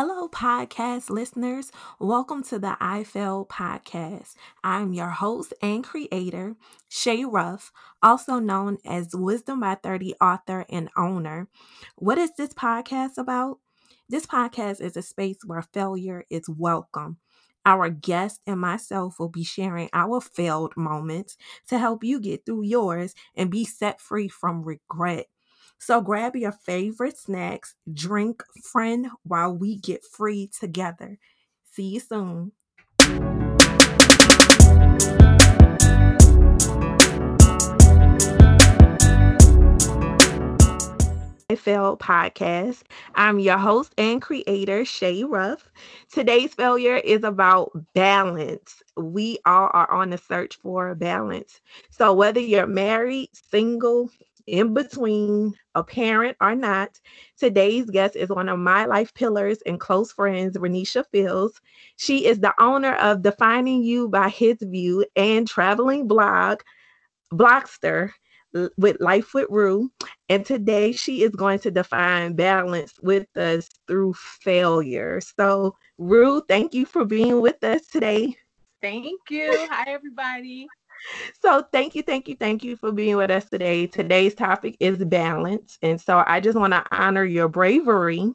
Hello, podcast listeners. Welcome to the I Fail podcast. I'm your host and creator, Shay Ruff, also known as Wisdom by 30 author and owner. What is this podcast about? This podcast is a space where failure is welcome. Our guest and myself will be sharing our failed moments to help you get through yours and be set free from regret. So grab your favorite snacks, drink, friend, while we get free together. See you soon. I Failed podcast. I'm your host and creator, Shay Ruff. Today's failure is about balance. We all are on the search for balance. So, whether you're married, single, in between, a parent or not, today's guest is one of my life pillars and close friends, Renisha Fields. She is the owner of Defining You by His View and traveling blog, Blockster with Life with Rue. And today she is going to define balance with us through failure. So, Rue, thank you for being with us today. Thank you. Hi, everybody. So, thank you, thank you, thank you for being with us today. Today's topic is balance. And so, I just want to honor your bravery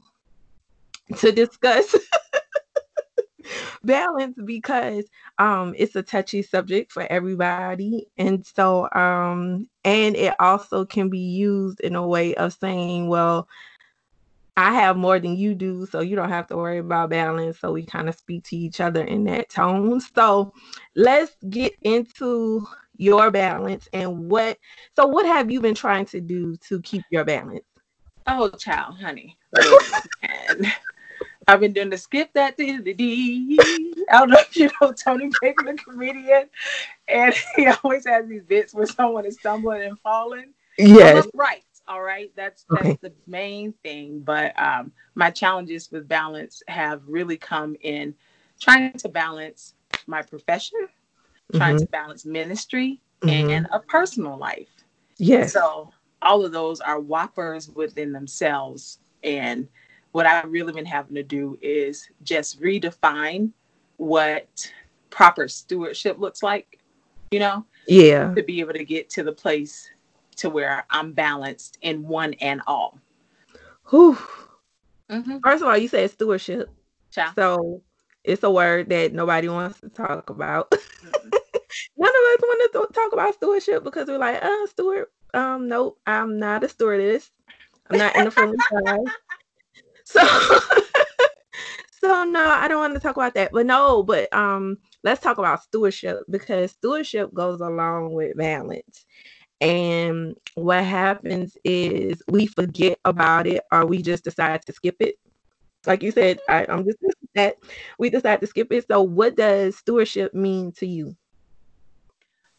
to discuss balance because um it's a touchy subject for everybody and so um and it also can be used in a way of saying well I have more than you do, so you don't have to worry about balance. So we kind of speak to each other in that tone. So let's get into your balance and what so what have you been trying to do to keep your balance? Oh child, honey. I've been doing the skip that to the D. I don't know if you know Tony Baker, the comedian, and he always has these bits where someone is stumbling and falling. Yes, right. All right, that's that's okay. the main thing. But um, my challenges with balance have really come in trying to balance my profession, mm-hmm. trying to balance ministry, mm-hmm. and a personal life. Yes. So all of those are whoppers within themselves, and what I've really been having to do is just redefine what proper stewardship looks like, you know? Yeah. To be able to get to the place to where I'm balanced in one and all. Whew. Mm-hmm. First of all, you said stewardship. Child. So it's a word that nobody wants to talk about. Mm-hmm. None of us want to talk about stewardship because we're like, uh, steward. Um, nope, I'm not a stewardess. I'm not in the franchise. So so no, I don't want to talk about that. But no, but um let's talk about stewardship because stewardship goes along with balance. And what happens is we forget about it or we just decide to skip it. Like you said, I, I'm just that we decide to skip it. So what does stewardship mean to you?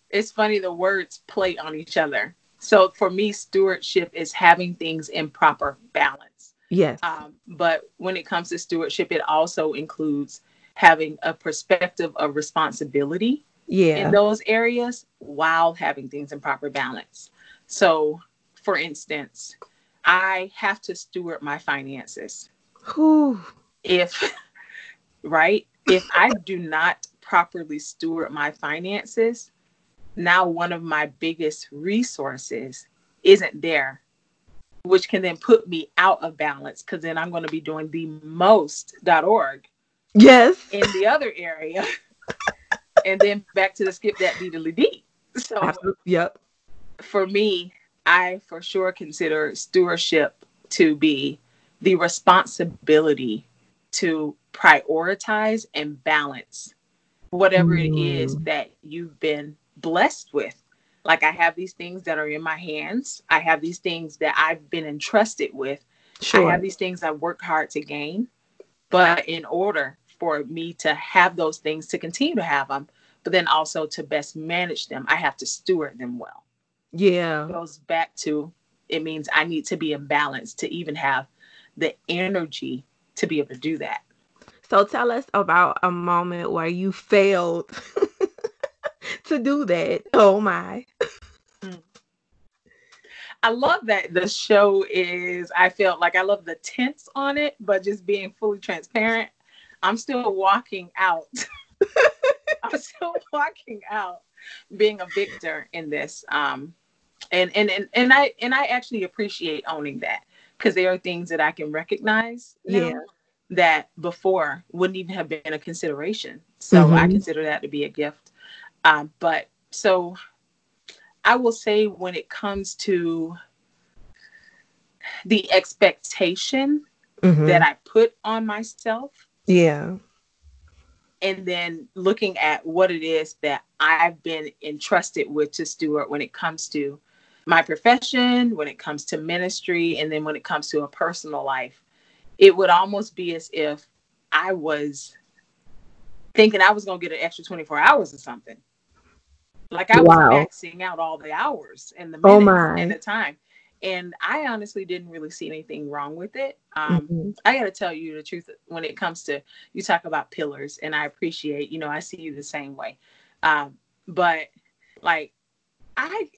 It's funny the words play on each other. So for me, stewardship is having things in proper balance. Yes. Um, but when it comes to stewardship, it also includes having a perspective of responsibility yeah. in those areas while having things in proper balance. So, for instance, I have to steward my finances. Whew. If, right, if I do not properly steward my finances, now one of my biggest resources isn't there which can then put me out of balance because then I'm going to be doing the most.org. Yes. In the other area. and then back to the skip that D to D. So, Absolutely. yep. For me, I for sure consider stewardship to be the responsibility to prioritize and balance whatever mm. it is mm. that you've been blessed with like I have these things that are in my hands. I have these things that I've been entrusted with. Sure. I have these things I work hard to gain. But in order for me to have those things, to continue to have them, but then also to best manage them, I have to steward them well. Yeah. It goes back to it means I need to be in balance to even have the energy to be able to do that. So tell us about a moment where you failed to do that. Oh my. Mm. I love that the show is. I felt like I love the tense on it, but just being fully transparent. I'm still walking out. I'm still walking out, being a victor in this. Um, and and and and I and I actually appreciate owning that because there are things that I can recognize. Yeah. that before wouldn't even have been a consideration. So I Mhm. consider that to be a gift. Um, but so I will say when it comes to the expectation Mhm. that I put on myself yeah. and then looking at what it is that I've been entrusted with to steward when it comes to my profession, when it comes to ministry, and then when it comes to a personal life, it would almost be as if I was thinking I was going to get an extra 24 hours or something. Like I was Wow. maxing out all the hours and the Oh minutes my. and the time. And I honestly didn't really see anything wrong with it. Um, Mhm. I got to tell you the truth when it comes to you talk about pillars, and I appreciate, you know, I see you the same way. Um, but like, I,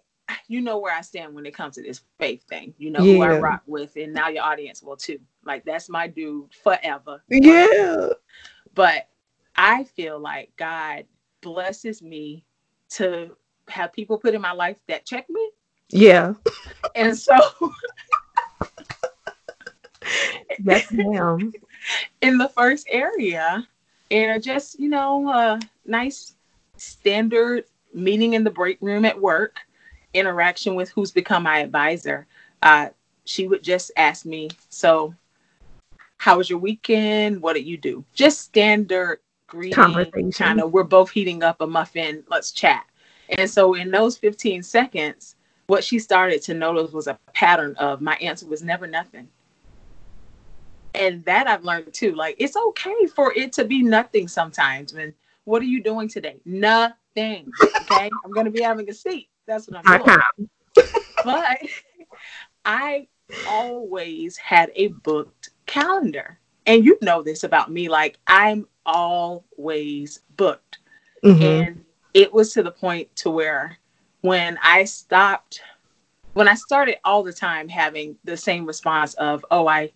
you know where I stand when it comes to this faith thing. You know who I rock with, and now your audience will too. Like that's my dude forever. Yeah. But I feel like God blesses me to have people put in my life that check me, Yeah. and so. Yes, ma'am. in the first area and just you know a nice standard meeting in the break room at work interaction with who's become my advisor uh, she would just ask me so how was your weekend what did you do just standard greeting Conversation. kind of we're both heating up a muffin let's chat and so in those 15 seconds what she started to notice was a pattern of my answer was never nothing and that I've learned too. Like it's okay for it to be nothing sometimes. When what are you doing today? Nothing. Okay, I'm gonna be having a seat. That's what I'm doing. But I always had a booked calendar, and you know this about me. Like I'm always booked, Mhm. and it was to the point to where when I stopped, when I started all the time having the same response of, "Oh, I."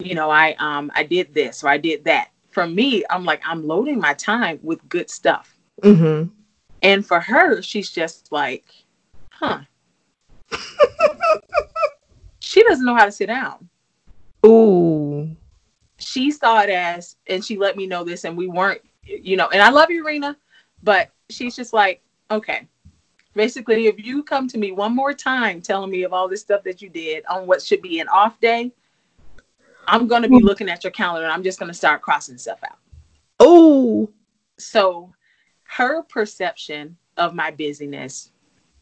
you know, I um I did this or I did that. For me, I'm like I'm loading my time with good stuff. Mhm. And for her, she's just like, huh. she doesn't know how to sit down. Ooh. She saw it as, and she let me know this, and we weren't, you know, and I love you, Rena, but she's just like, okay. Basically, if you come to me one more time telling me of all this stuff that you did on what should be an off day, I'm gonna be hmm. looking at your calendar and I'm just gonna start crossing stuff out. Oh. so her perception of my busyness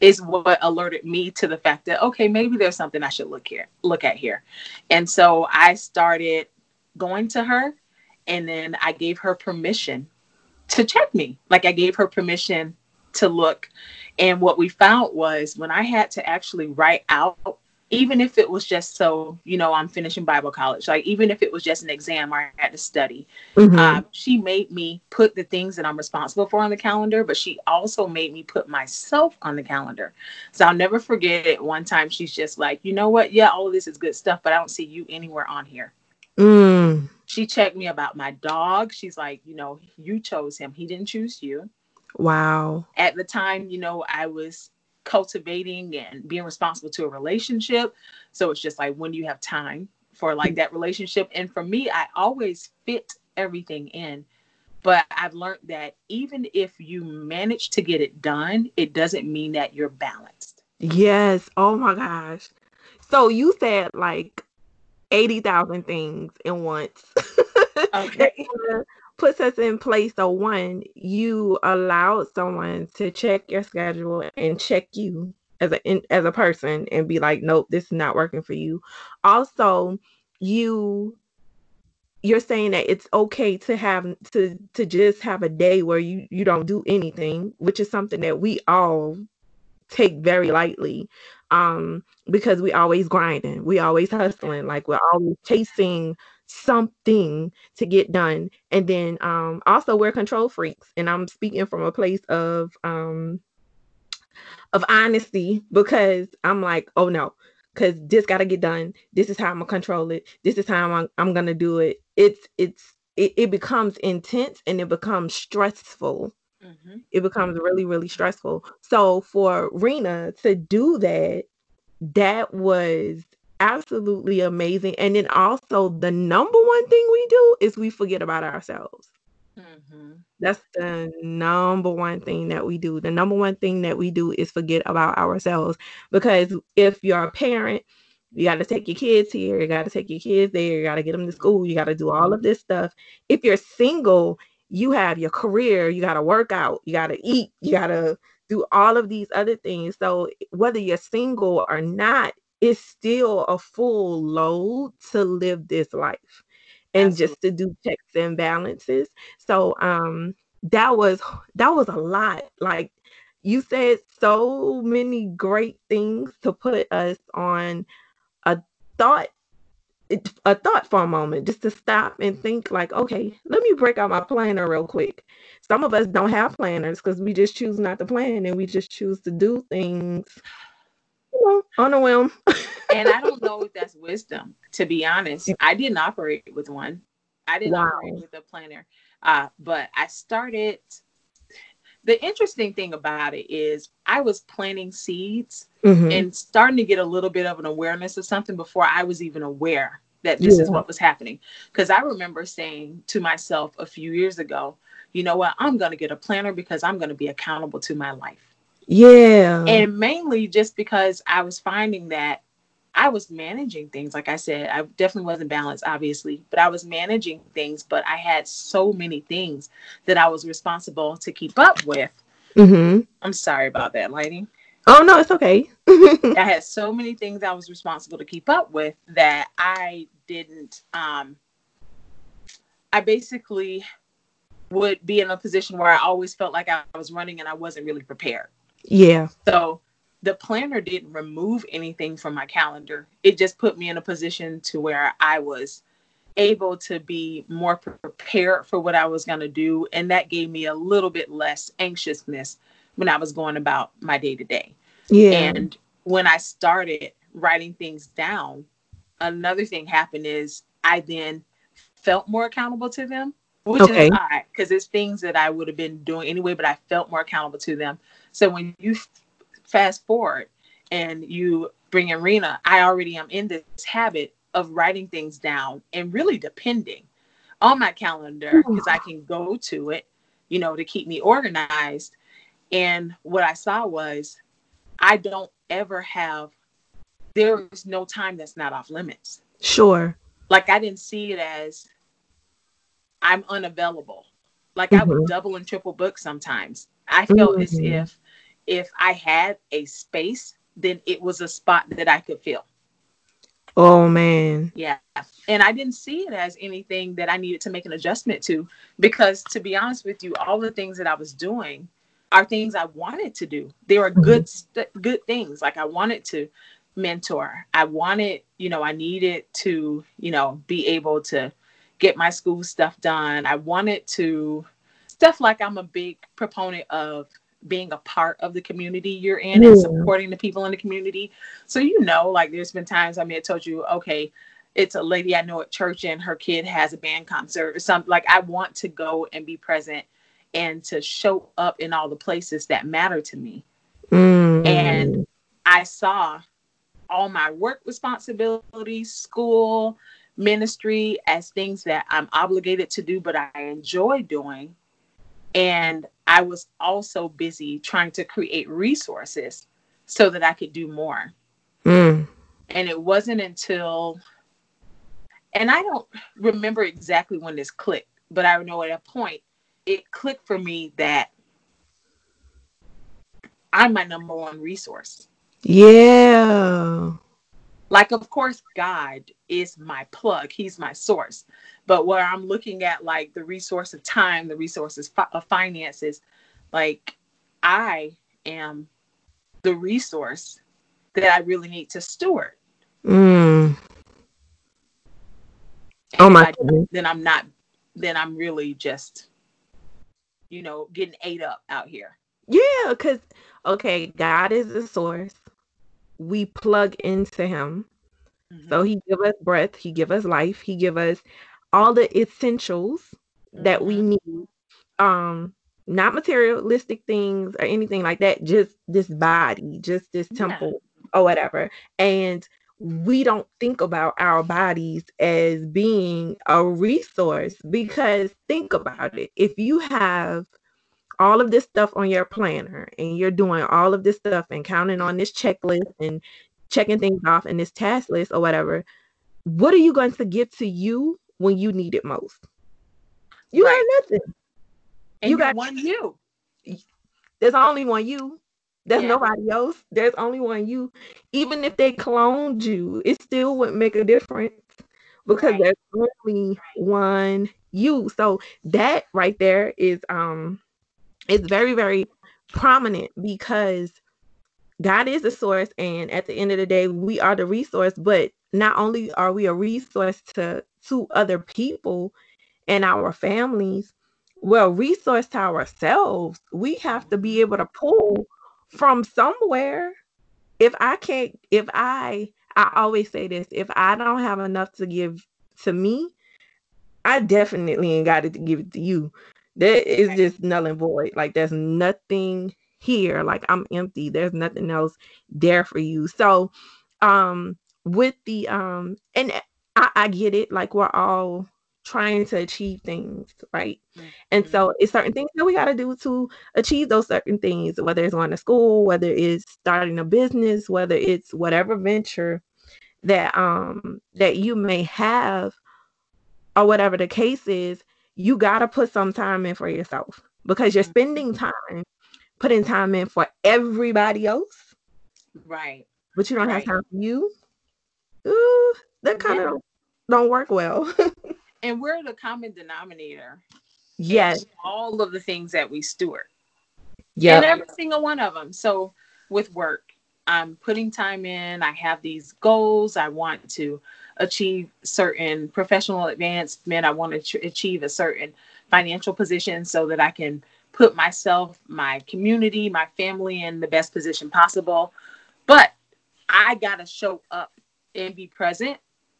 is what alerted me to the fact that okay maybe there's something i should look here look at here and so i started going to her and then i gave her permission to check me like i gave her permission to look and what we found was when i had to actually write out even if it was just so you know i'm finishing bible college like even if it was just an exam or i had to study Mhm. um, she made me put the things that I'm responsible for on the calendar, but she also made me put myself on the calendar. So I'll never forget it. One time she's just like, you know what? Yeah, all of this is good stuff, but I don't see you anywhere on here. Mm. She checked me about my dog. She's like, you know, you chose him. He didn't choose you. Wow. At the time, you know, I was cultivating and being responsible to a relationship. So it's just like, when do you have time for like that relationship? And for me, I always fit everything in. But I've learned that even if you manage to get it done, it doesn't mean that you're balanced. Yes. Oh my gosh. So you said like 80,000 things in once. Okay. Puts us in place. So one, you allowed someone to check your schedule and check you as a in, as a person and be like, nope, this is not working for you. Also, you you're saying that it's okay to have to to just have a day where you you don't do anything, which is something that we all take very lightly um because we always grinding we always hustling like we're always chasing something to get done and then um also we're control freaks and i'm speaking from a place of um of honesty because i'm like oh no because this got to get done. This is how I'm gonna control it. This is how I'm, I'm gonna do it. It's it's it, it becomes intense and it becomes stressful. Mm-hmm. It becomes really really stressful. So for Rena to do that, that was absolutely amazing. And then also the number one thing we do is we forget about ourselves. Mm-hmm. That's the number one thing that we do. The number one thing that we do is forget about ourselves because if you're a parent, you got to take your kids here, you got to take your kids there, you got to get them to school, you got to do all of this stuff. If you're single, you have your career, you got to work out, you got to eat, you got to do all of these other things. So whether you're single or not, it's still a full load to live this life and Absolutely. just to do checks and balances. So um that was that was a lot. Like you said so many great things to put us on a thought a thought for a moment just to stop and think like okay let me break out my planner real quick some of us don't have planners because we just choose not to plan and we just choose to do things you know on a whim and I don't know if that's wisdom. To be honest, I didn't operate with one. I didn't wow. operate with a planner, uh, but I started. The interesting thing about it is I was planting seeds mm-hmm. and starting to get a little bit of an awareness of something before I was even aware that this yeah. is what was happening. Because I remember saying to myself a few years ago, you know what, I'm going to get a planner because I'm going to be accountable to my life. Yeah. And mainly just because I was finding that I was managing things. Like I said, I definitely wasn't balanced, obviously, but I was managing things. But I had so many things that I was responsible to keep up with. Mm-hmm. I'm sorry about that, lighting. Oh no, it's okay. I had so many things I was responsible to keep up with that I didn't. Um, I basically would be in a position where I always felt like I was running and I wasn't really prepared. Yeah. So the planner didn't remove anything from my calendar. It just put me in a position to where I was able to be more prepared for what I was going to do. And that gave me a little bit less anxiousness when I was going about my day to day. Yeah. And when I started writing things down, another thing happened is I then felt more accountable to them, which okay. is odd because it's things that I would have been doing anyway, but I felt more accountable to them. So when you fast forward and you bring in Rena, I already am in this habit of writing things down and really depending on my calendar because I can go to it, you know, to keep me organized. And what I saw was I don't ever have, there is no time that's not off limits. Sure. Like I didn't see it as I'm unavailable. Like mm-hmm. I would mm-hmm. double and triple book sometimes. I felt mm-hmm. as if if I had a space, then it was a spot that I could fill. Oh man. Yeah. And I didn't see it as anything that I needed to make an adjustment to because to be honest with you, all the things that I was doing are things I wanted to do. They were mm-hmm. good st- good things. Like I wanted to mentor. I wanted, you know, I needed to, you know, be able to get my school stuff done. I wanted to stuff like I'm a big proponent of being a part of the community you're in yeah. and supporting the people in the community. So you know, like there's been times I may have told you, okay, it's a lady I know at church and her kid has a band concert or something. Like I want to go and be present and to show up in all the places that matter to me. Mm. And I saw all my work responsibilities, school, ministry as things that I'm obligated to do, but I enjoy doing. And I was also busy trying to create resources so that I could do more. Mm. And it wasn't until, and I don't remember exactly when this clicked, but I know at a point it clicked for me that I'm my number one resource. Yeah. Like, of course, God is my plug, He's my source. But where I'm looking at, like, the resource of time, the resources fi- of finances, like, I am the resource that I really need to steward. Mm. oh my I, then I'm not then I'm really just you know getting ate up out here. Yeah, because okay, God is the source. We plug into him. Mhm. So he give us breath, he give us life, he give us all the essentials that we Mhm. need. Um not materialistic things or anything like that, just this body, just this Yeah. temple or whatever. And we don't think about our bodies as being a resource because think about it. If you have all of this stuff on your planner and you're doing all of this stuff and counting on this checklist and checking things off in this task list or whatever, what are you going to give to you when you need it most? You Right. got nothing. And You got- one you. There's only one you. There's Yeah. nobody else. There's only one you. Even if they cloned you, it still wouldn't make a difference because Right. there's only one you. So that right there is um is very very prominent because God is the source and at the end of the day we are the resource, but not only are we a resource to to other people and our families, well, resource to ourselves. We have to be able to pull from somewhere. If I can't, if I, I always say this, if I don't have enough to give to me, I definitely ain't got it to give it to you. That is Right. just null and void. Like there's nothing here. Like I'm empty. There's nothing else there for you. So, um, with the um, and I, I get it. Like we're all trying to achieve things, right? And Mhm. so it's certain things that we got to do to achieve those certain things, whether it's going to school, whether it's starting a business, whether it's whatever venture that um that you may have or whatever the case is, you got to put some time in for yourself because you're spending mm-hmm. time putting time in for everybody else, Right. but you don't have time for you. Ooh, that kind of Yeah. don't, don't work well. And we're the common denominator yes. all of the things that we steward. Yeah. And every single one of them. So with work, I'm putting time in. I have these goals. I want to achieve certain professional advancement. I want to ch- achieve a certain financial position so that I can put myself, my community, my family in the best position possible. But I got to show up and be present,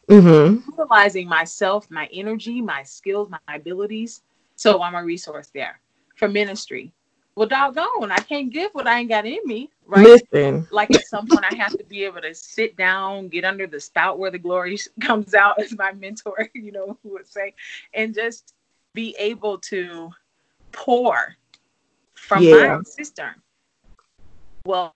Mm-hmm. utilizing myself, my energy, my skills, my abilities. So I'm a resource there for ministry. Well, doggone, I can't give what I ain't got in me, right? Listen. like at some point I have to be able to sit down, get under the spout where the glory comes out, as my mentor, you know, would say, and just be able to pour from Yeah. my cistern. Well,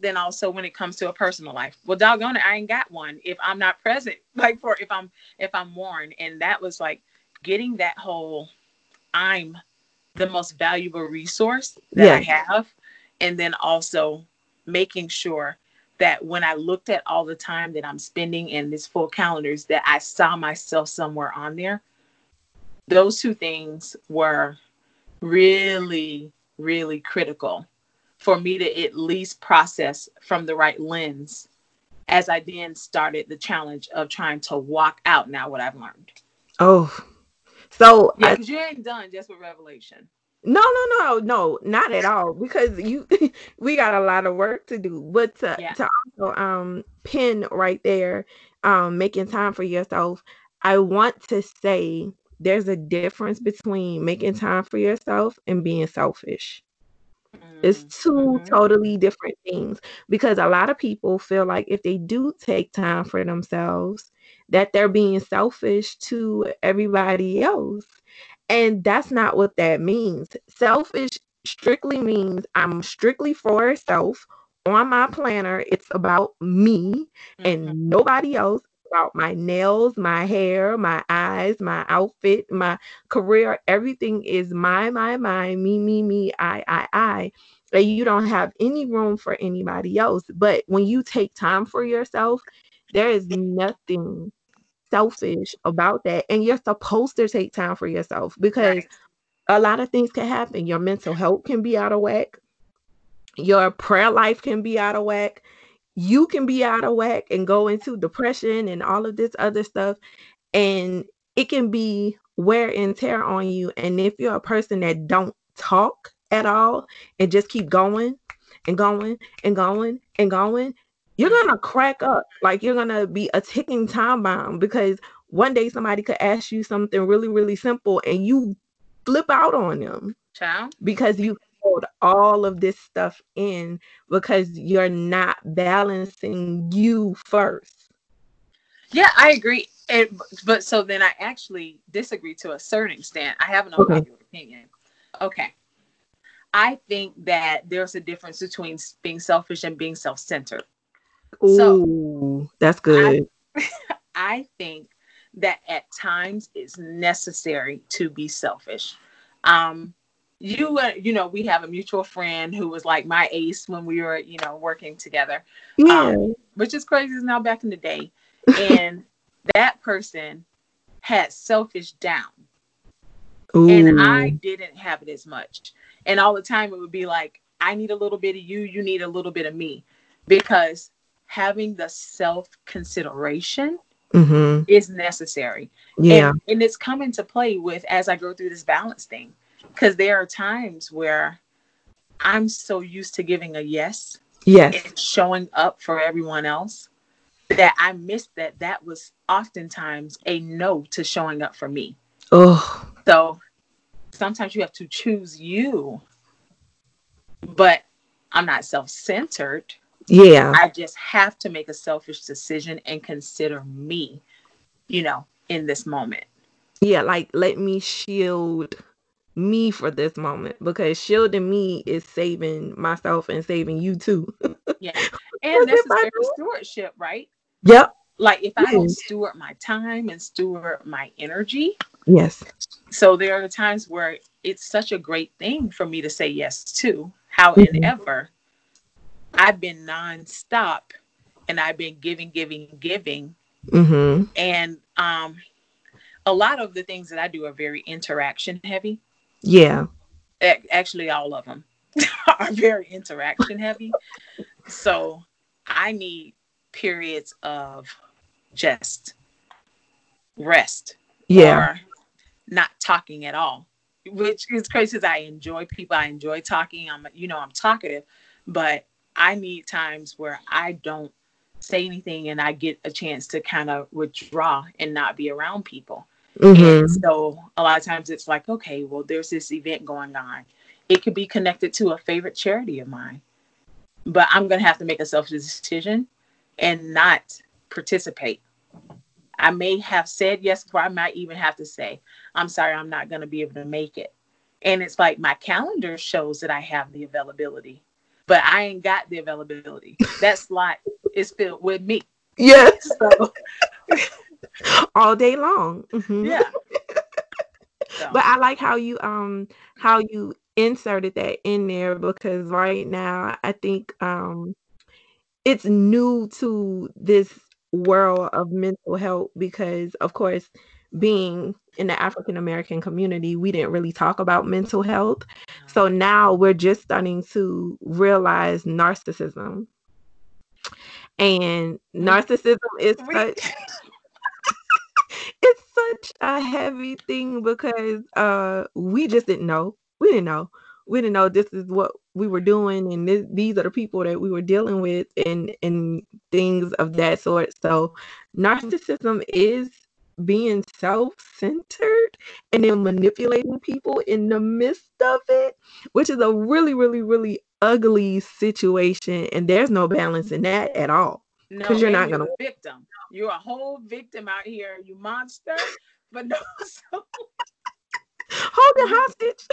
then also when it comes to a personal life, well, doggone it, I ain't got one if I'm not present. Like for if I'm if I'm worn, and that was like getting that whole I'm the most valuable resource that I have, and then also making sure that when I looked at all the time that I'm spending in this full calendars, that I saw myself somewhere on there. Those two things were really, really critical for me to at least process from the right lens as I then started the challenge of trying to walk out now what I've learned. Oh, so Yeah, because you ain't done just with revelation. no, no, no, no, not at all. Because you, we got a lot of work to do. But to Yeah. to also um pin right there, um, making time for yourself. I want to say there's a difference between making time for yourself and being selfish. It's two Mhm. totally different things because a lot of people feel like if they do take time for themselves, that they're being selfish to everybody else. And that's not what that means. Selfish strictly means I'm strictly for self on my planner. It's about me Mhm. and nobody else. About my nails, my hair, my eyes, my outfit, my career, everything is my, my, my, me, me, me, I, I, I. And you don't have any room for anybody else. But when you take time for yourself, there is nothing selfish about that. And you're supposed to take time for yourself because Right. a lot of things can happen. Your mental health can be out of whack. Your prayer life can be out of whack. You can be out of whack and go into depression and all of this other stuff. And it can be wear and tear on you. And if you're a person that don't talk at all and just keep going and going and going and going, you're gonna crack up. Like you're gonna be a ticking time bomb because one day somebody could ask you something really, really simple and you flip out on them. Child. Because you hold all of this stuff in because you're not balancing you first. Yeah, I agree. It, but so then I actually disagree to a certain extent. I have an unpopular okay. opinion. Okay. I think that there's a difference between being selfish and being self-centered. Ooh, so that's good. I, I think that at times it's necessary to be selfish. Um, you, uh, you know, we have a mutual friend who was like my ace when we were, you know, working together. Yeah. Um, which is crazy now back in the day. And that person had selfish down. Ooh. And I didn't have it as much. And all the time it would be like, I need a little bit of you, you need a little bit of me. Because having the self consideration mm-hmm. is necessary. Yeah. And, and it's come into play with as I go through this balance thing. Because there are times where I'm so used to giving a yes. Yes. And showing up for everyone else that I missed that that was oftentimes a no to showing up for me. Oh. So sometimes you have to choose you. But I'm not self-centered. Yeah. I just have to make a selfish decision and consider me, you know, in this moment. Yeah, like let me shield me for this moment because shielding me is saving myself and saving you too. yeah. And a stewardship, right? Yep. Like if I don't steward my time and steward my energy. Yes. So there are the times where it's such a great thing for me to say yes to. However, mm-hmm. I've been nonstop and I've been giving, giving, giving. Mm-hmm. And um a lot of the things that I do are very interaction heavy. Yeah. Actually, all of them are very interaction heavy. So I need periods of just rest. Yeah. Or not talking at all. Which is crazy because I enjoy people. I enjoy talking. I'm you know, I'm talkative, but I need times where I don't say anything and I get a chance to kind of withdraw and not be around people. Mm-hmm. So a lot of times it's like, okay, well, there's this event going on. It could be connected to a favorite charity of mine, but I'm going to have to make a selfish decision and not participate. I may have said yes before I might even have to say, I'm sorry, I'm not going to be able to make it. And it's like my calendar shows that I have the availability, but I ain't got the availability. that slot is filled with me. Yes. So. All day long. Mm-hmm. Yeah. So. But I like how you um how you inserted that in there because right now I think um it's new to this world of mental health because of course being in the African American community, we didn't really talk about mental health. So now we're just starting to realize narcissism. And narcissism is such such a heavy thing because uh we just didn't know. We didn't know. We didn't know this is what we were doing and this, these are the people that we were dealing with and and things of that sort. So narcissism is being self-centered and then manipulating people in the midst of it which is a really really really ugly situation and there's no balance in that at all because no, you're not gonna you're victim you're a whole victim out here you monster but no so... hold the hostage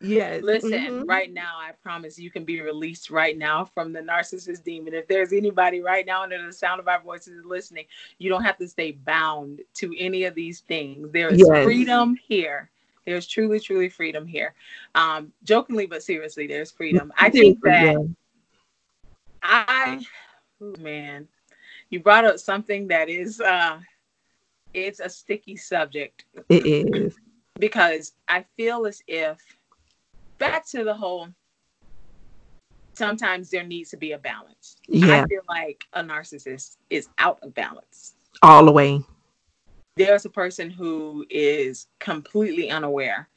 Yes. Listen, mm-hmm. right now, I promise you can be released right now from the narcissist demon. If there's anybody right now under the sound of our voices listening, you don't have to stay bound to any of these things. There is yes. freedom here. There's truly, truly freedom here. Um, jokingly, but seriously, there's freedom. I think that I, oh man, you brought up something that is, uh, it's a sticky subject. It is because I feel as if back to the whole sometimes there needs to be a balance. Yeah. I feel like a narcissist is out of balance. All the way. There's a person who is completely unaware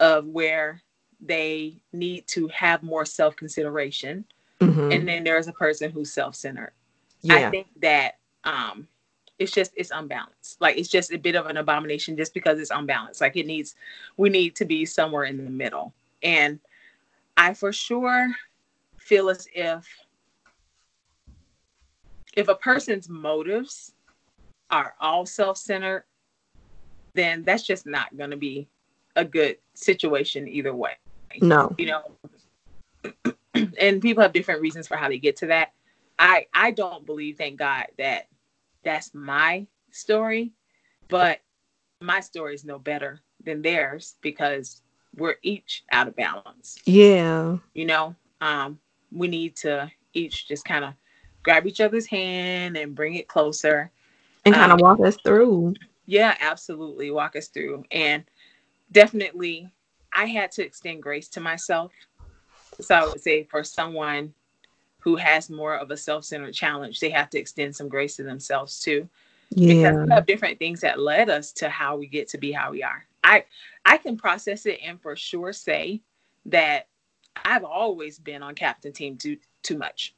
of where they need to have more self consideration. Mhm. And then there's a person who's self centered. yeah. I think that um, it's just it's unbalanced. Like it's just a bit of an abomination just because it's unbalanced. Like it needs we need to be somewhere in the middle. And I for sure feel as if if a person's motives are all self-centered, then that's just not going to be a good situation either way. no. You know, and people have different reasons for how they get to that. I I don't believe, thank God, that that's my story, but my story is no better than theirs because we're each out of balance Yeah. you know um we need to each just kind of grab each other's hand and bring it closer And kind of Um, walk us through. yeah absolutely walk us through and definitely i had to extend grace to myself so i would say for someone who has more of a self-centered challenge they have to extend some grace to themselves too because Yeah. we have different things that led us to how we get to be how we are. I I can process it and for sure say that I've always been on captain team too too much.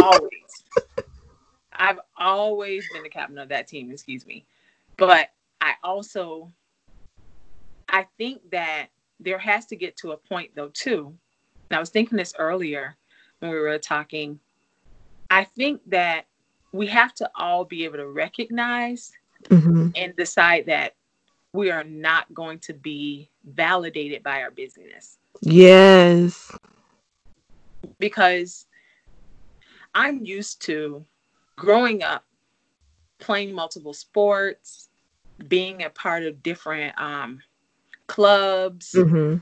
Always. I've always been the captain of that team, excuse me. But I also I think that there has to get to a point though too. And I was thinking this earlier when we were talking. I think that we have to all be able to recognize hmm and decide that we are not going to be validated by our busyness Yes. because I'm used to growing up playing multiple sports, being a part of different um, clubs. hmm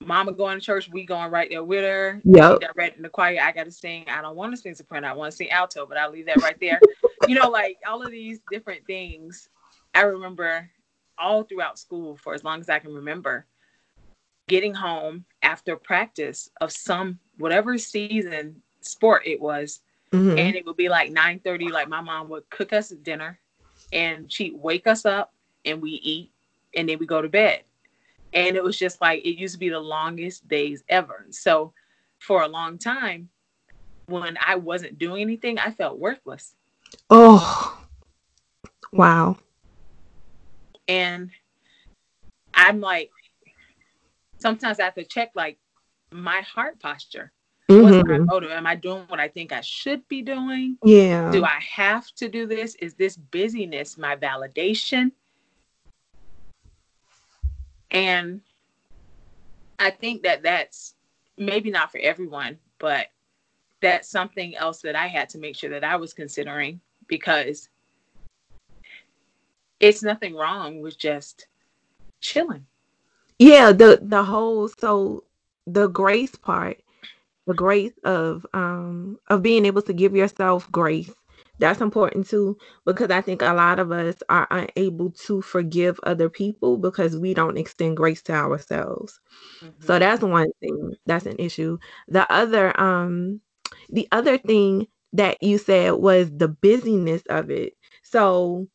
Mama going to church, we going right there with her. Yep. In the choir, I got to sing. I don't want to sing soprano. I want to sing alto, but I'll leave that right there. you know, like all of these different things. I remember all throughout school for as long as I can remember getting home after practice of some whatever season sport it was hmm and it would be like 9 30 like my mom would cook us dinner and she'd wake us up and we eat and then we go to bed and it was just like it used to be the longest days ever so for a long time when i wasn't doing anything i felt worthless Oh. Wow. and i'm like sometimes i have to check like my heart posture what's my mm-hmm. motive am i doing what i think i should be doing Yeah. do I have to do this? Is this busyness my validation? And I think that that's maybe not for everyone, but that's something else that I had to make sure that I was considering because it's nothing wrong with just chilling. yeah the the whole so the grace part the grace of um of being able to give yourself grace that's important too because i think a lot of us are unable to forgive other people because we don't extend grace to ourselves. So that's one thing that's an issue. The other um the other thing that you said was the busyness of it. So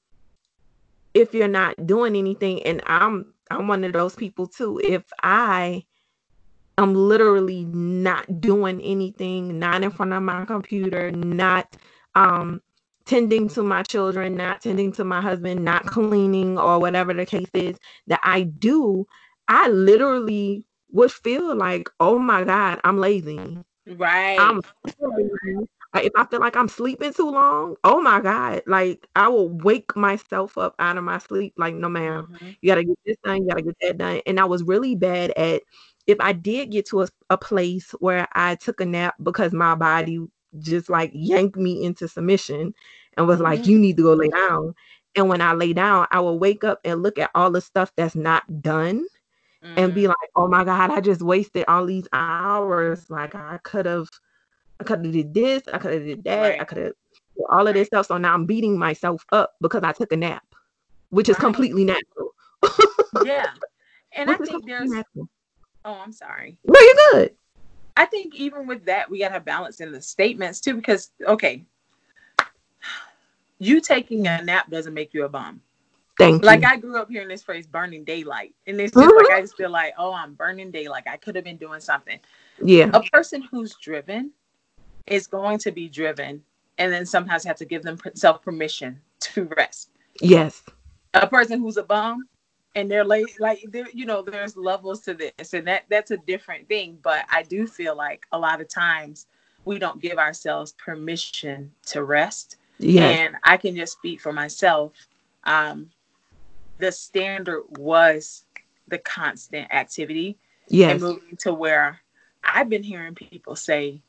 if you're not doing anything and i'm i'm one of those people too if i am literally not doing anything not in front of my computer not um tending to my children not tending to my husband not cleaning or whatever the case is that i do i literally would feel like oh my god i'm lazy right. I'm lazy. Like, if I feel like I'm sleeping too long, oh my God, like I will wake myself up out of my sleep. Like, no, ma'am, Mhm. you gotta get this done, you gotta get that done. And I was really bad at if I did get to a, a place where I took a nap because my body just like yanked me into submission and was like, Mhm. you need to go lay down. And when I lay down, I will wake up and look at all the stuff that's not done and be Mhm. like, oh my God, I just wasted all these hours. Like I could have I could have did this, I could have did that, I could have all of this stuff. So now I'm beating myself up because I took a nap, which is Right. completely natural. yeah. And I Which is think there's natural. oh, I'm sorry. No, you're good. I think even with that, we gotta have balance in the statements too, because okay, you taking a nap doesn't make you a bum. Thank you. like you. I grew up hearing this phrase burning daylight. And it's just like I just feel like, oh, I'm burning daylight. I could have been doing something. yeah. A person who's driven is going to be driven and then sometimes have to give themselves permission to rest. Yes. A person who's a bum and they're late, like there, you know, there's levels to this, and that that's a different thing. But I do feel like a lot of times we don't give ourselves permission to rest. Yes. And I can just speak for myself. Um, the standard was the constant activity Yes. and moving to where I've been hearing people say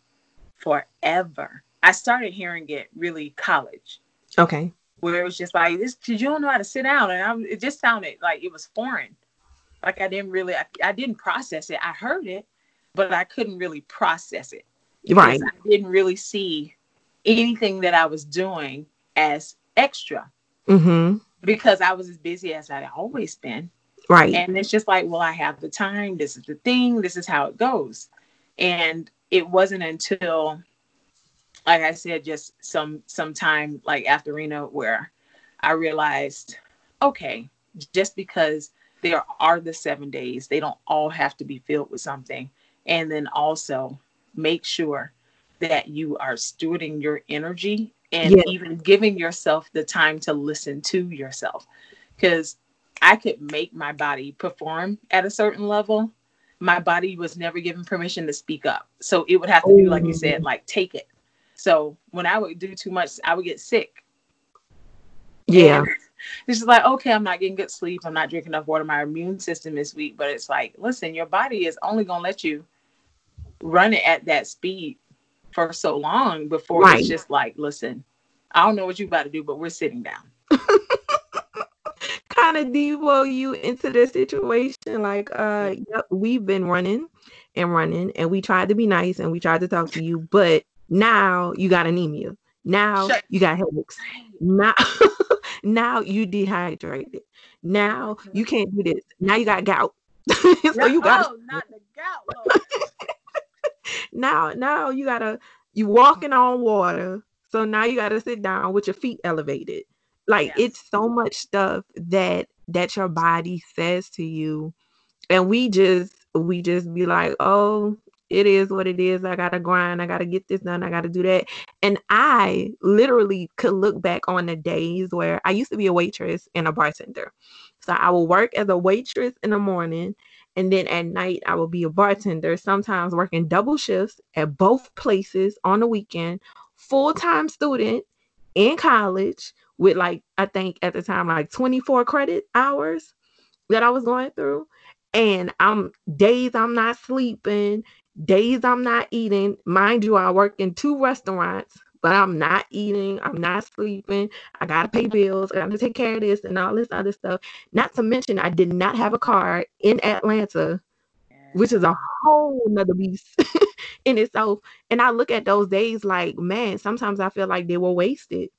forever. I started hearing it really college, Okay. Where it was just like this. You don't know how to sit down, and I, it just sounded like it was foreign. Like I didn't really, I, I didn't process it. I heard it, but I couldn't really process it. Right. I didn't really see anything that I was doing as extra Mm-hmm. because I was as busy as I'd always been. Right. And it's just like, well, I have the time. This is the thing. This is how it goes. And it wasn't until, like I said, just some some time like after Reno where I realized, okay, just because there are the seven days, they don't all have to be filled with something. And then also make sure that you are stewarding your energy and Yes. even giving yourself the time to listen to yourself. Because I could make my body perform at a certain level. My body was never given permission to speak up. So it would have to be, like you said, oh. like take it. So when I would do too much, I would get sick. yeah. And It's just like, okay, I'm not getting good sleep. I'm not drinking enough water. My immune system is weak. But it's like, listen, your body is only going to let you run it at that speed for so long before Right. it's just like, listen, I don't know what you about to do, but we're sitting down. kind of devo you into the situation. Like, uh, yep, we've been running and running, and we tried to be nice and we tried to talk to you, but now you got anemia. Now Shut- you got headaches. Now, now you dehydrated. Now you can't do this. Now you got gout. so you got oh, not the gout. Now now you gotta you walking on water so now you gotta sit down with your feet elevated like it's so much stuff that that your body says to you and we just we just be like oh it is what it is. I gotta grind. I gotta get this done. I gotta do that. And i literally could look back on the days where i used to be a waitress and a bartender. So i will work as a waitress in the morning and then at night, I will be a bartender, sometimes working double shifts at both places on the weekend, full time student in college with like, I think at the time, like 24 credit hours that I was going through. And I'm days I'm not sleeping, days I'm not eating. Mind you, I work in two restaurants, but I'm not eating, I'm not sleeping. I gotta pay bills, I gotta take care of this and all this other stuff. Not to mention, I did not have a car in Atlanta, which is a whole nother beast in itself. And I look at those days like, man, sometimes I feel like they were wasted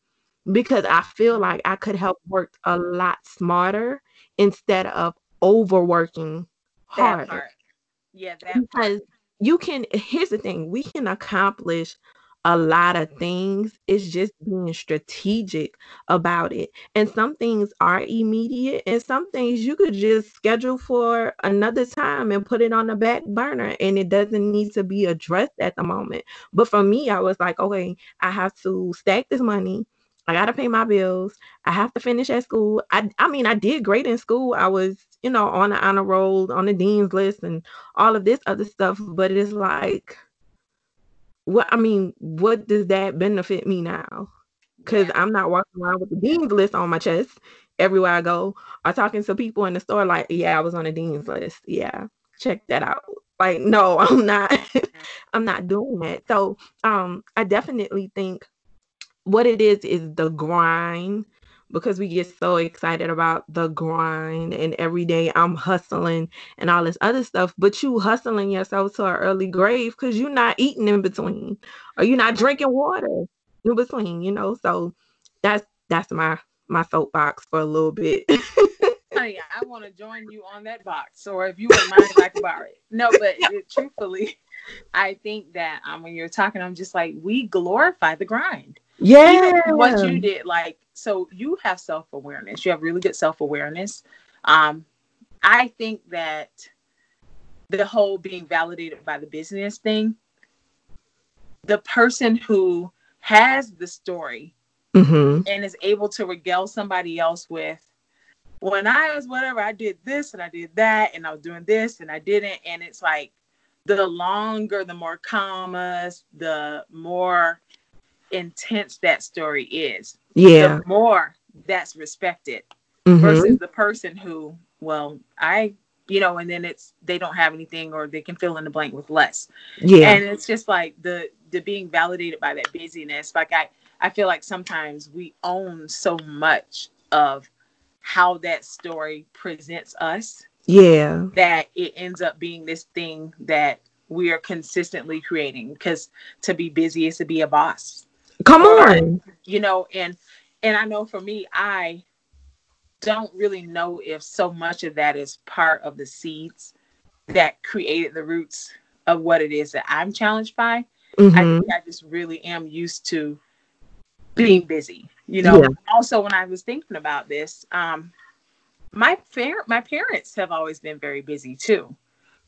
because I feel like I could have worked a lot smarter instead of overworking harder. Yeah, that part. You can, here's the thing, we can accomplish a lot of things. It's just being strategic about it. And some things are immediate, and some things you could just schedule for another time and put it on the back burner, and it doesn't need to be addressed at the moment. But for me, I was like, okay, I have to stack this money. I gotta pay my bills. I have to finish at school. I I mean, I did great in school. I was, you know, on the honor roll, on the dean's list, and all of this other stuff. But it's like, what I mean, what does that benefit me now? Because. I'm not walking around with the dean's list on my chest everywhere I go, or talking to people in the store like, yeah, I was on the dean's list. Yeah, check that out. Like, no, I'm not. I'm not doing that. So, um, I definitely think what it is is the grind because we get so excited about the grind and every day I'm hustling and all this other stuff, but you hustling yourself to an early grave because you're not eating in between or you're not drinking water in between, you know. So that's that's my my soapbox for a little bit. Honey, I want to join you on that box, or if you wouldn't mind, I can borrow it. No, but it, truthfully, I think that um, when you're talking, I'm just like, we glorify the grind. Yeah. Even what you did, like, so you have self awareness. You have really good self awareness. Um, I think that the whole being validated by the business thing, the person who has the story hmm and is able to regale somebody else with when I was whatever, I did this and I did that and I was doing this and I didn't. And it's like the longer, the more commas, the more intense that story is, Yeah. the more that's respected Mhm. versus the person who, well, I, you know, and then it's they don't have anything or they can fill in the blank with less. Yeah. And it's just like the the being validated by that busyness. Like I I feel like sometimes we own so much of how that story presents us yeah. that it ends up being this thing that we are consistently creating because to be busy is to be a boss Come on. you know and and i know for me i don't really know if so much of that is part of the seeds that created the roots of what it is that i'm challenged by I Mhm. think I just really am used to being busy. You know, Yeah. also when I was thinking about this, um, my par- my parents have always been very busy too.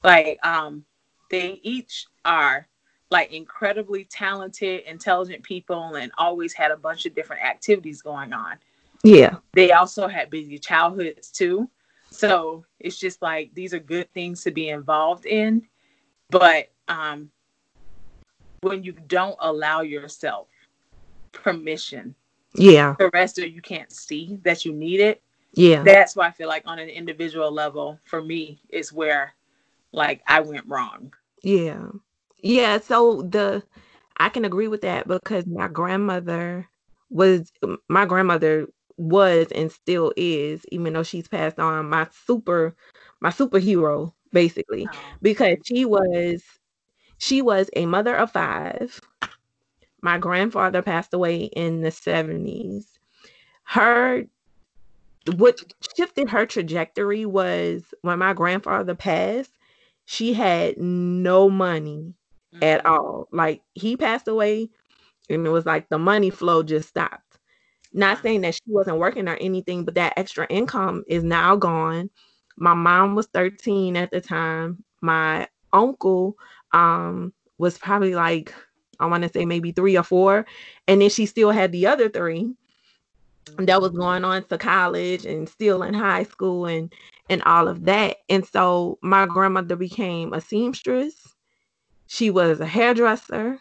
Like, um, they each are like incredibly talented, intelligent people, and always had a bunch of different activities going on. Yeah. They also had busy childhoods too. So it's just like these are good things to be involved in, but um, when you don't allow yourself permission Yeah. the rest of you can't see that you need it Yeah. that's why i feel like on an individual level for me is where like i went wrong Yeah. Yeah. So the I can agree with that because my grandmother was my grandmother was and still is, even though she's passed on, my super my superhero, basically. Oh. Because she was she was a mother of five. My grandfather passed away in the 70s. Her what shifted her trajectory was when my grandfather passed, she had no money at Mhm. all. Like he passed away and it was like the money flow just stopped. Not saying that she wasn't working or anything, but that extra income is now gone. My mom was 13 at the time. My uncle um was probably like I want to say maybe 3 or 4 and then she still had the other 3 that was going on to college and still in high school and and all of that. And so my grandmother became a seamstress. She was a hairdresser.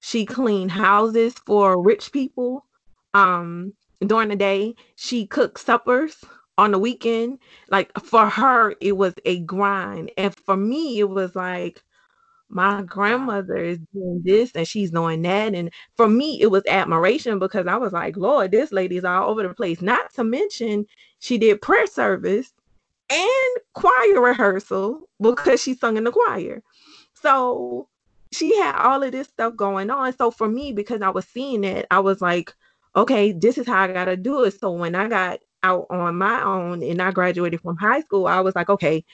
She cleaned houses for rich people um during the day. She cooked suppers on the weekend. Like for her it was a grind. And for me it was like my grandmother is doing this and she's doing that. And for me, it was admiration because I was like, Lord, this lady's all over the place. Not to mention, she did prayer service and choir rehearsal because she sung in the choir. So she had all of this stuff going on. So for me, because I was seeing it, I was like, okay, this is how I got to do it. So when I got out on my own and I graduated from high school, I was like, okay,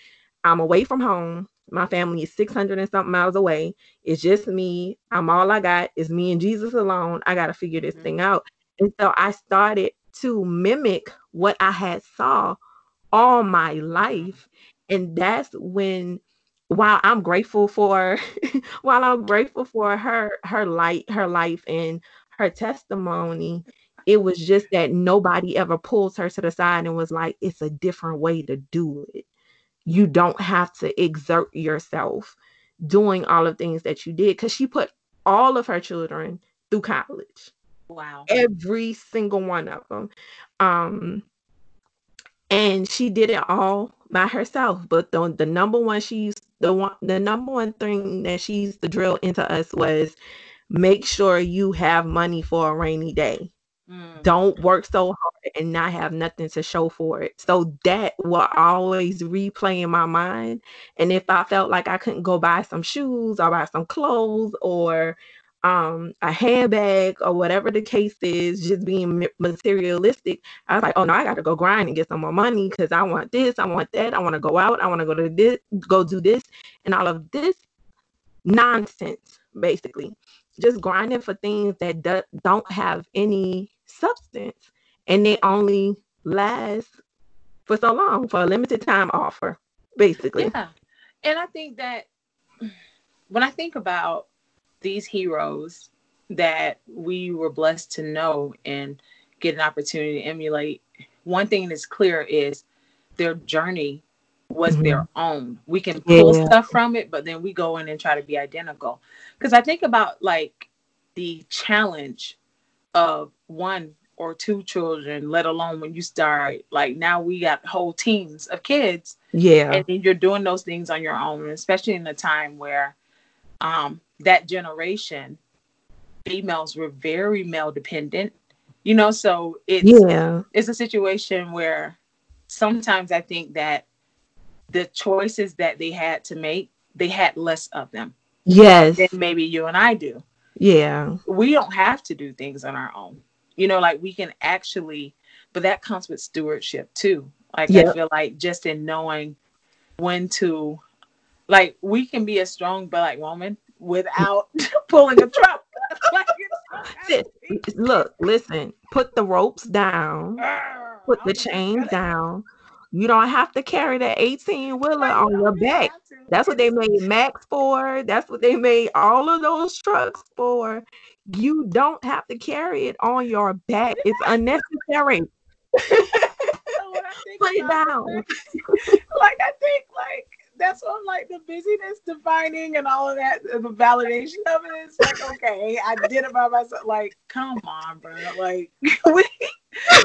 I'm away from home. My family is 600 and something miles away. It's just me. I'm all I got. is me and Jesus alone. I got to figure this Mhm. thing out. And so I started to mimic what I had saw all my life. And that's when while I'm grateful for while I'm grateful for her her light, her life and her testimony, it was just that nobody ever pulls her to the side and was like, it's a different way to do it. You don't have to exert yourself doing all of things that you did because she put all of her children through college. Wow. Every single one of them um and she did it all by herself but the, the number one she's the one the number one thing that she used to drill into us was make sure you have money for a rainy day Mm. don't work so hard and not have nothing to show for it. So that will always replay in my mind. And if I felt like I couldn't go buy some shoes or buy some clothes or um a handbag or whatever the case is, just being materialistic, I was like, oh no, I got to go grind and get some more money because I want this, I want that, I want to go out, I want to go to this, go do this, and all of this nonsense, basically. just grinding for things that do, don't have any substance and they only last for so long for a limited time offer, basically. Yeah. And I think that when I think about these heroes that we were blessed to know and get an opportunity to emulate, one thing that's clear is their journey was mm-hmm. their own. We can pull yeah. stuff from it, but then we go in and try to be identical. Because I think about like the challenge of one or two children, let alone when you start like now we got whole teams of kids. Yeah. And then you're doing those things on your own, especially in a time where um that generation females were very male dependent. You know, so it's yeah. it's a situation where sometimes I think that the choices that they had to make, they had less of them. Yes. Than maybe you and I do. Yeah. We don't have to do things on our own. You know, like we can actually, but that comes with stewardship too. Like yep. I feel like just in knowing when to, like we can be a strong black woman without pulling a truck. like, Look, listen, put the ropes down, put the chains down, you don't have to carry that 18 wheeler on your back. That's what they made Macks for. That's what they made all of those trucks for. You don't have to carry it on your back. It's unnecessary. Put it down. like I think like that's what I'm like the busyness defining and all of that, uh, the validation of it is like, okay, I did it by myself. Like, come on, bro. Like we,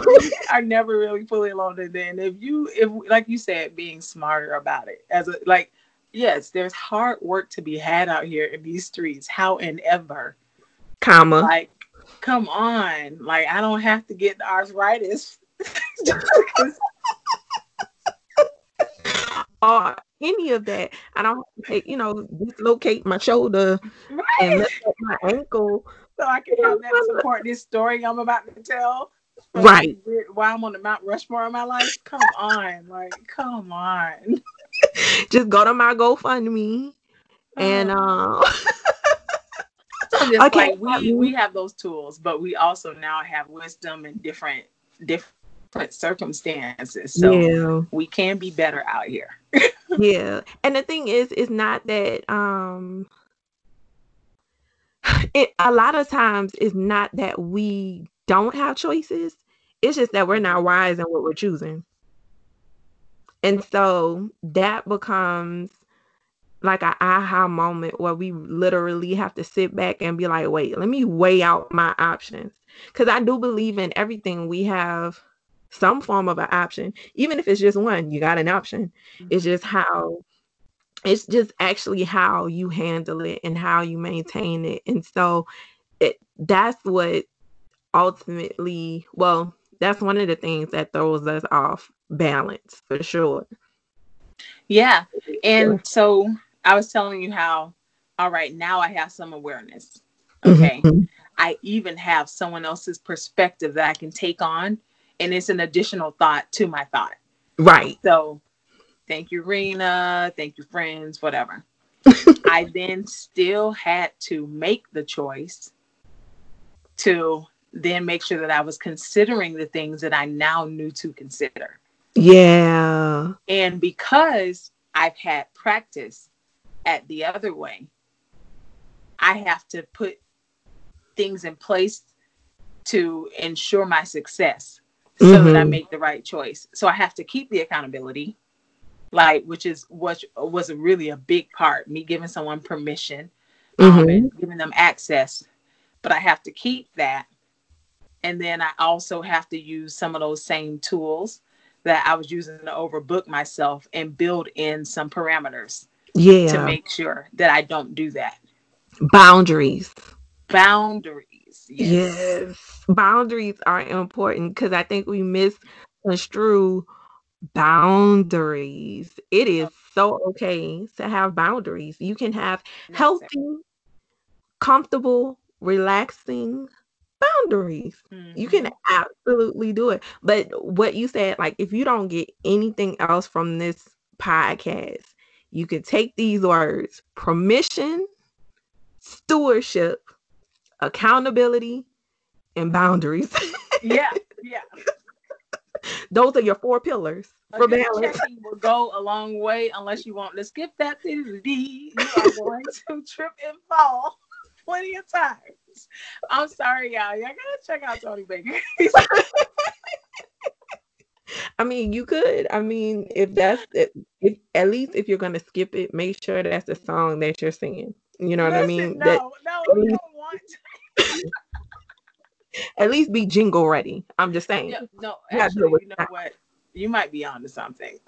we are never really fully alone. And then if you if like you said, being smarter about it as a like, yes, there's hard work to be had out here in these streets. However, comma. Like, come on. Like I don't have to get the arthritis. or any of that. I don't, you know, dislocate my shoulder right. and lift up my ankle. So I can have that support this story I'm about to tell. Right. While I'm on the Mount Rushmore of my life. Come on. Like, come on. Just go to my GoFundMe. And uh so okay. Like we, we have those tools, but we also now have wisdom and different different circumstances. So yeah. we can be better out here. Yeah. And the thing is, it's not that um it a lot of times it's not that we don't have choices. It's just that we're not wise in what we're choosing. And so that becomes like an aha moment where we literally have to sit back and be like, wait, let me weigh out my options. Because I do believe in everything we have some form of an option, even if it's just one, you got an option. Mm-hmm. It's just how it's just actually how you handle it and how you maintain it. And so it that's what ultimately, well, that's one of the things that throws us off balance for sure. Yeah. And so I was telling you how, all right, now I have some awareness. Okay. Mm-hmm. I even have someone else's perspective that I can take on and it's an additional thought to my thought. Right. So thank you, Rena. Thank you, friends, whatever. I then still had to make the choice to then make sure that I was considering the things that I now knew to consider. Yeah. And because I've had practice at the other way, I have to put things in place to ensure my success so mm-hmm. that I make the right choice. So I have to keep the accountability, like which is what was really a big part. Me giving someone permission, um, mm-hmm. and giving them access, but I have to keep that. And then I also have to use some of those same tools that I was using to overbook myself and build in some parameters. Yeah. To make sure that I don't do that. Boundaries. Boundaries. Yes. yes. Boundaries are important because I think we misconstrue boundaries. It is so okay to have boundaries. You can have healthy, comfortable, relaxing boundaries. Mm-hmm. You can mm-hmm. absolutely do it. But what you said, like, if you don't get anything else from this podcast, you can take these words permission, stewardship, accountability, and boundaries. yeah, yeah. Those are your four pillars A for balance. will go a long way unless you want to skip that To D. You are going to trip and fall plenty of times. I'm sorry, y'all. Y'all gotta check out Tony Baker. I mean, you could. I mean, if that's if, if at least if you're gonna skip it, make sure that's the song that you're singing. You know what I mean? No, That no, you don't want to. at least be jingle ready. I'm just saying. No, You actually, you know that. what? You might be onto something.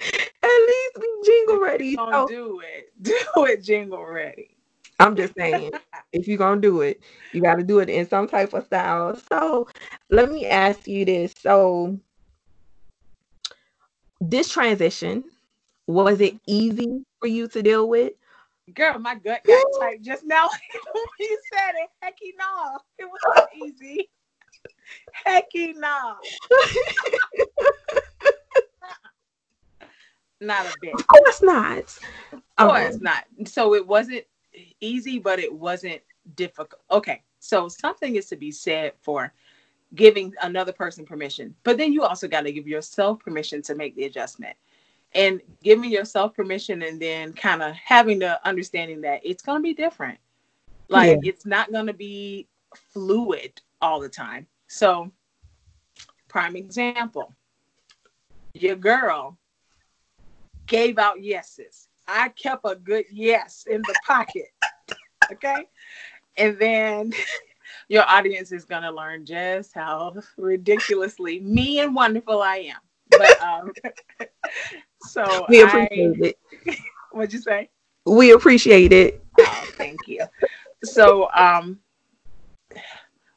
At least be jingle ready. Don't So, do it. Do it jingle ready. I'm just saying, if you're gonna do it, you got to do it in some type of style. So, let me ask you this: so, this transition was it easy for you to deal with? Girl, my gut got tight just now when you said it. Hecky no. It was not easy. Hecky no. Not a bit. Of course not. Of Um, course not. So it wasn't easy, but it wasn't difficult. Okay. So something is to be said for giving another person permission, but then you also got to give yourself permission to make the adjustment. And giving yourself permission and then kind of having the understanding that it's going to be different. Like it's not going to be fluid all the time. So, prime example your girl gave out yeses. I kept a good yes in the pocket. Okay. And then your audience is going to learn just how ridiculously me and wonderful I am. But, um, so we I, appreciate it. what'd you say? We appreciate it. Oh, thank you. So, um,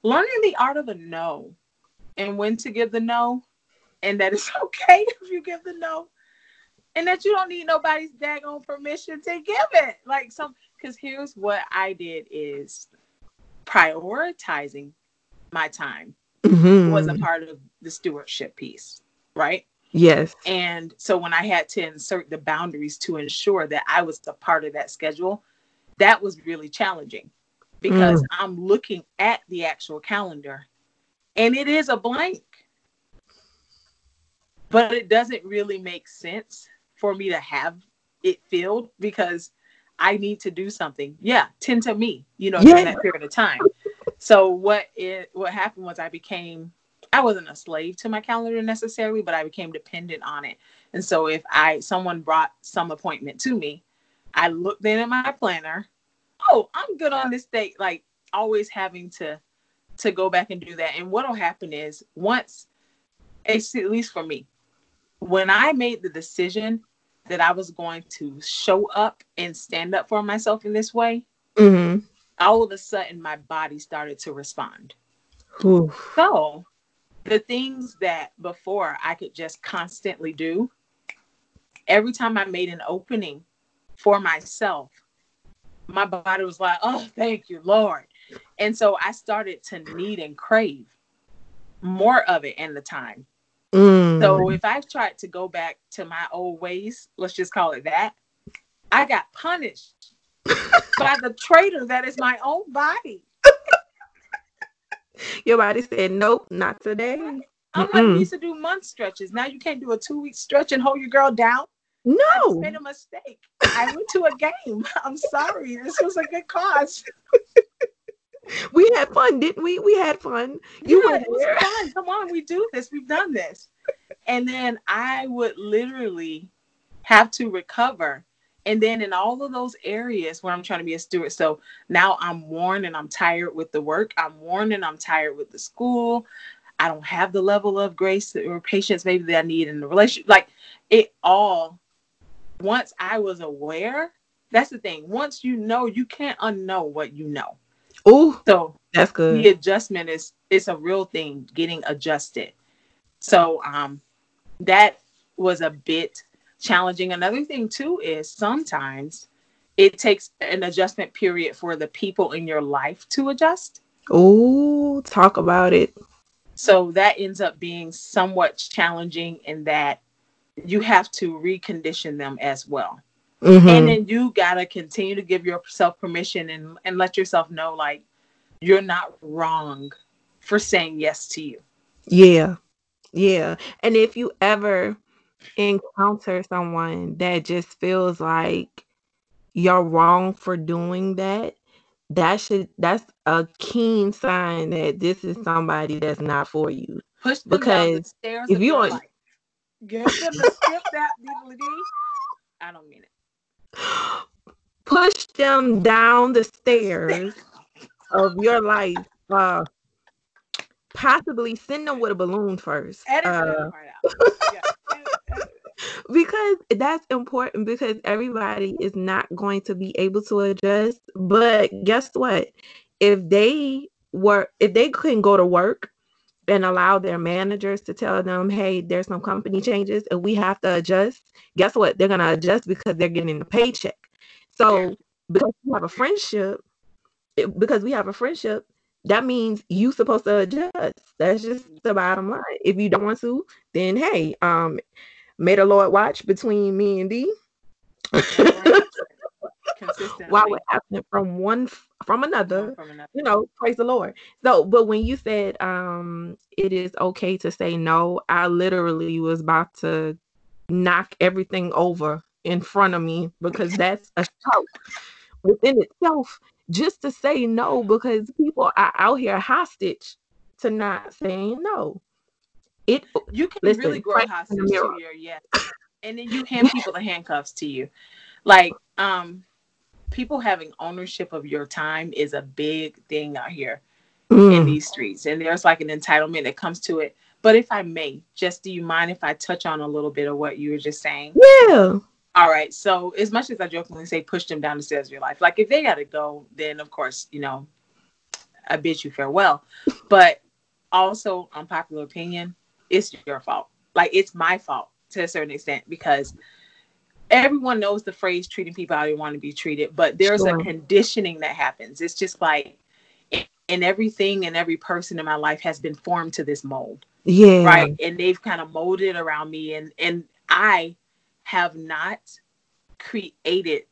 learning the art of the no and when to give the no, and that it's okay if you give the no, and that you don't need nobody's daggone permission to give it. Like some, because here's what I did is prioritizing my time Mhm. was a part of the stewardship piece, right? yes. And so when I had to insert the boundaries to ensure that I was a part of that schedule, that was really challenging because mm. I'm looking at the actual calendar and it is a blank. But it doesn't really make sense for me to have it filled because I need to do something. Yeah, tend to me, you know, during Yeah. that period of time. So what it what happened was I became I wasn't a slave to my calendar necessarily, but I became dependent on it. And so if I someone brought some appointment to me, I looked in at my planner. Oh, I'm good on this date. Like always having to to go back and do that. And what'll happen is once, it's at least for me, when I made the decision that I was going to show up and stand up for myself in this way, hmm all of a sudden my body started to respond. Ooh. So the things that before I could just constantly do, every time I made an opening for myself, my body was like, oh, thank you, Lord. And so I started to need and crave more of it in the time. Mm. So if I tried to go back to my old ways, let's just call it that, I got punished by the traitor that is my own body. Your body said, nope, not today. I'm like, Mm-mm. used to do month stretches. Now you can't do a two week stretch and hold your girl down. I just No. made a mistake. I went to a game. I'm sorry. This was a good cause. We had fun, didn't we? We had fun. You yeah, were it was there. fun. Come on, we do this. We've done this. And then I would literally have to recover. And then in all of those areas where I'm trying to be a steward, so now I'm worn and I'm tired with the work. I'm worn and I'm tired with the school. I don't have the level of grace or patience maybe that I need in the relationship. Like it all, once I was aware, that's the thing. Once you know, you can't unknow what you know. Oh, So that's good. the adjustment is it's a real thing getting adjusted so um that was a bit challenging another thing too is sometimes it takes an adjustment period for the people in your life to adjust Oh, talk about it. so that ends up being somewhat challenging in that you have to recondition them as well Mm-hmm. And then you gotta continue to give yourself permission and, and let yourself know like you're not wrong for saying yes to you. Yeah. Yeah. And if you ever encounter someone that just feels like you're wrong for doing that, that should that's a keen sign that this is somebody that's not for you. Push them because down the if you are get them to skip that I don't mean it. Push them down the stairs of your life. Uh, possibly send them with a balloon first. Edit uh, that part out. yeah because that's important because everybody is not going to be able to adjust. But guess what? If they were, if they couldn't go to work and allow their managers to tell them, hey, there's some company changes and we have to adjust, guess what? They're going to adjust because they're getting a paycheck. So, because we have a friendship, because we have a friendship, that means you supposed to adjust. That's just the bottom line. If you don't want to, then hey, um, May the Lord watch between me and D. While we're absent from one from another, from another, you know, praise the Lord. So, but when you said um it is okay to say no, I literally was about to knock everything over in front of me because that's a shout within itself just to say no because people are out here hostage to not saying no. It you can listen, really grow hostage to your yes, and then you hand people the handcuffs to you. Like um, people having ownership of your time is a big thing out here mm. in these streets, and there's like an entitlement that comes to it. But if I may, just do you mind if I touch on a little bit of what you were just saying? Yeah. All right. So as much as I jokingly say push them down the stairs of your life, like if they gotta go, then of course, you know, I bid you farewell. But also unpopular opinion, it's your fault. Like it's my fault to a certain extent because everyone knows the phrase treating people how they want to be treated, but there's sure. a conditioning that happens. It's just like and everything and every person in my life has been formed to this mold. Yeah. Right. And they've kind of molded around me and and I have not created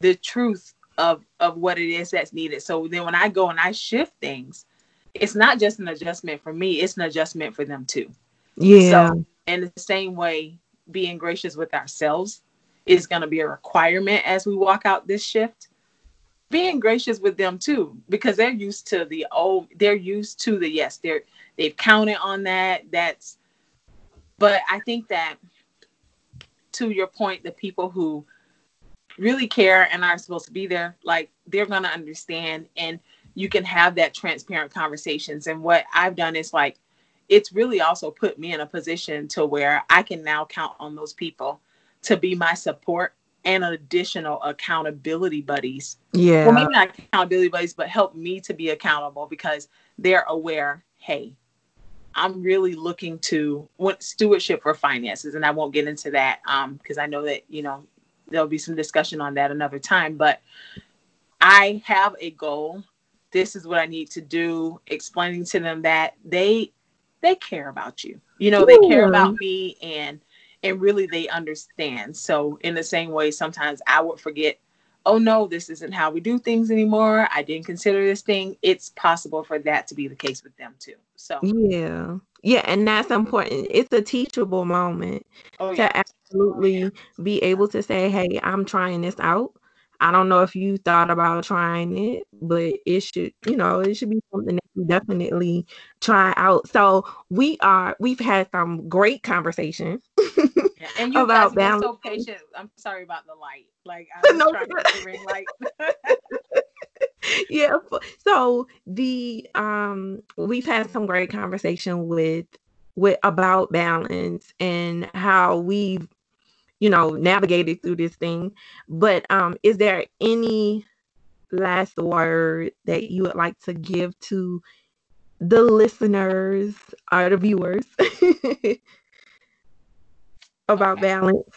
the truth of of what it is that's needed. So then when I go and I shift things, it's not just an adjustment for me, it's an adjustment for them too. Yeah. So, in the same way, being gracious with ourselves is going to be a requirement as we walk out this shift. Being gracious with them too, because they're used to the old, they're used to the yes, they're they've counted on that. That's, but I think that to your point, the people who really care and are supposed to be there, like they're gonna understand, and you can have that transparent conversations. And what I've done is like it's really also put me in a position to where I can now count on those people to be my support and additional accountability buddies. Yeah. Well, maybe not accountability buddies, but help me to be accountable because they're aware, hey, I'm really looking to what stewardship for finances. And I won't get into that um, because I know that, you know, there'll be some discussion on that another time. But I have a goal. This is what I need to do, explaining to them that they they care about you. You know, they care about me and and really they understand. So in the same way, sometimes I would forget, oh no, this isn't how we do things anymore. I didn't consider this thing. It's possible for that to be the case with them too. So yeah. Yeah, and that's important. It's a teachable moment oh, to absolutely oh, be able to say, Hey, I'm trying this out. I don't know if you thought about trying it, but it should, you know, it should be something that you definitely try out. So we are, we've had some great conversation yeah, and you about guys balance. so patient. I'm sorry about the light. Like I was no, trying to get the ring light. yeah. So the um, we've had some great conversation with with about balance and how we've you know, navigated through this thing. But um, is there any last word that you would like to give to the listeners or the viewers about balance?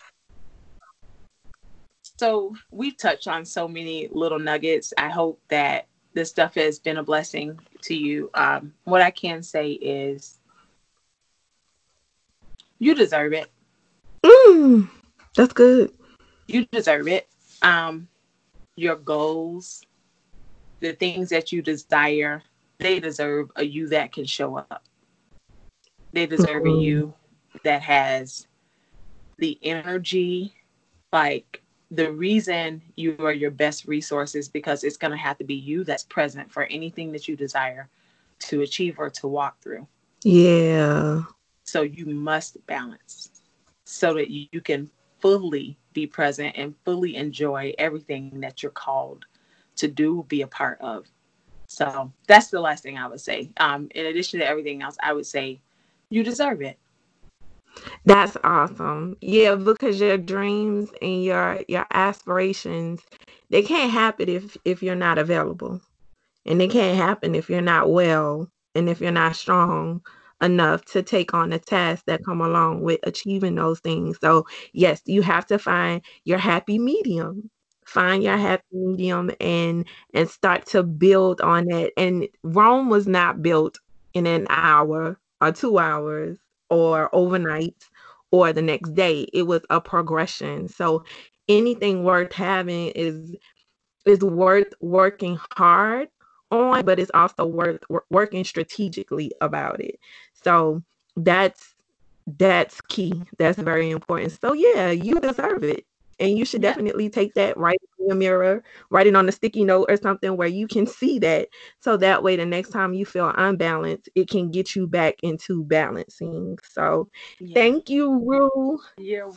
So we've touched on so many little nuggets. I hope that this stuff has been a blessing to you. Um, what I can say is you deserve it. Mm. That's good. you deserve it. Um, your goals, the things that you desire, they deserve a you that can show up. They deserve mm-hmm. a you that has the energy, like the reason you are your best resources because it's going to have to be you that's present for anything that you desire to achieve or to walk through. Yeah. So you must balance so that you can fully be present and fully enjoy everything that you're called to do, be a part of. So that's the last thing I would say. Um, in addition to everything else, I would say you deserve it. That's awesome. Yeah, because your dreams and your your aspirations, they can't happen if if you're not available. And they can't happen if you're not well and if you're not strong enough to take on the tasks that come along with achieving those things. So, yes, you have to find your happy medium. Find your happy medium and and start to build on it. And Rome was not built in an hour or 2 hours or overnight or the next day. It was a progression. So anything worth having is is worth working hard on, but it's also worth working strategically about it. So that's that's key. That's very important. So yeah, you deserve it. And you should definitely take that, write in the mirror, write it on a sticky note or something where you can see that. So that way the next time you feel unbalanced, it can get you back into balancing. So yeah. thank you, Rhu,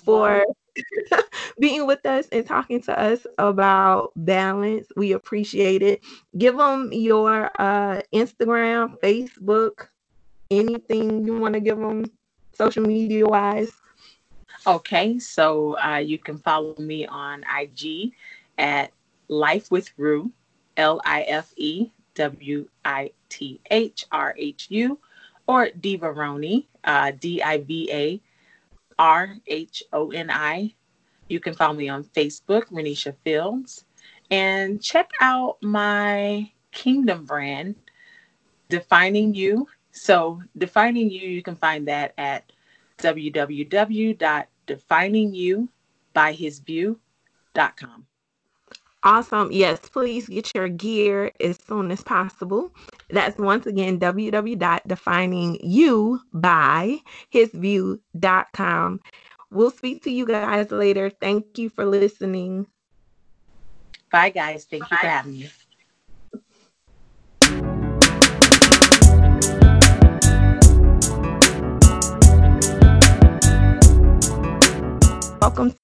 for being with us and talking to us about balance. We appreciate it. Give them your uh, Instagram, Facebook, anything you want to give them social media wise. Okay, so uh, you can follow me on IG at Life with Rue, L I F E W I T H R H U, or Divarhoni, uh, D I V A R H O N I. You can follow me on Facebook, Renisha Fields, and check out my Kingdom brand, Defining You. So, Defining You, you can find that at www.definingyoubyhisview.com. Awesome. Yes, please get your gear as soon as possible. That's once again www.definingyoubyhisview.com. We'll speak to you guys later. Thank you for listening. Bye, guys. Thank Bye. you for having me. Welcome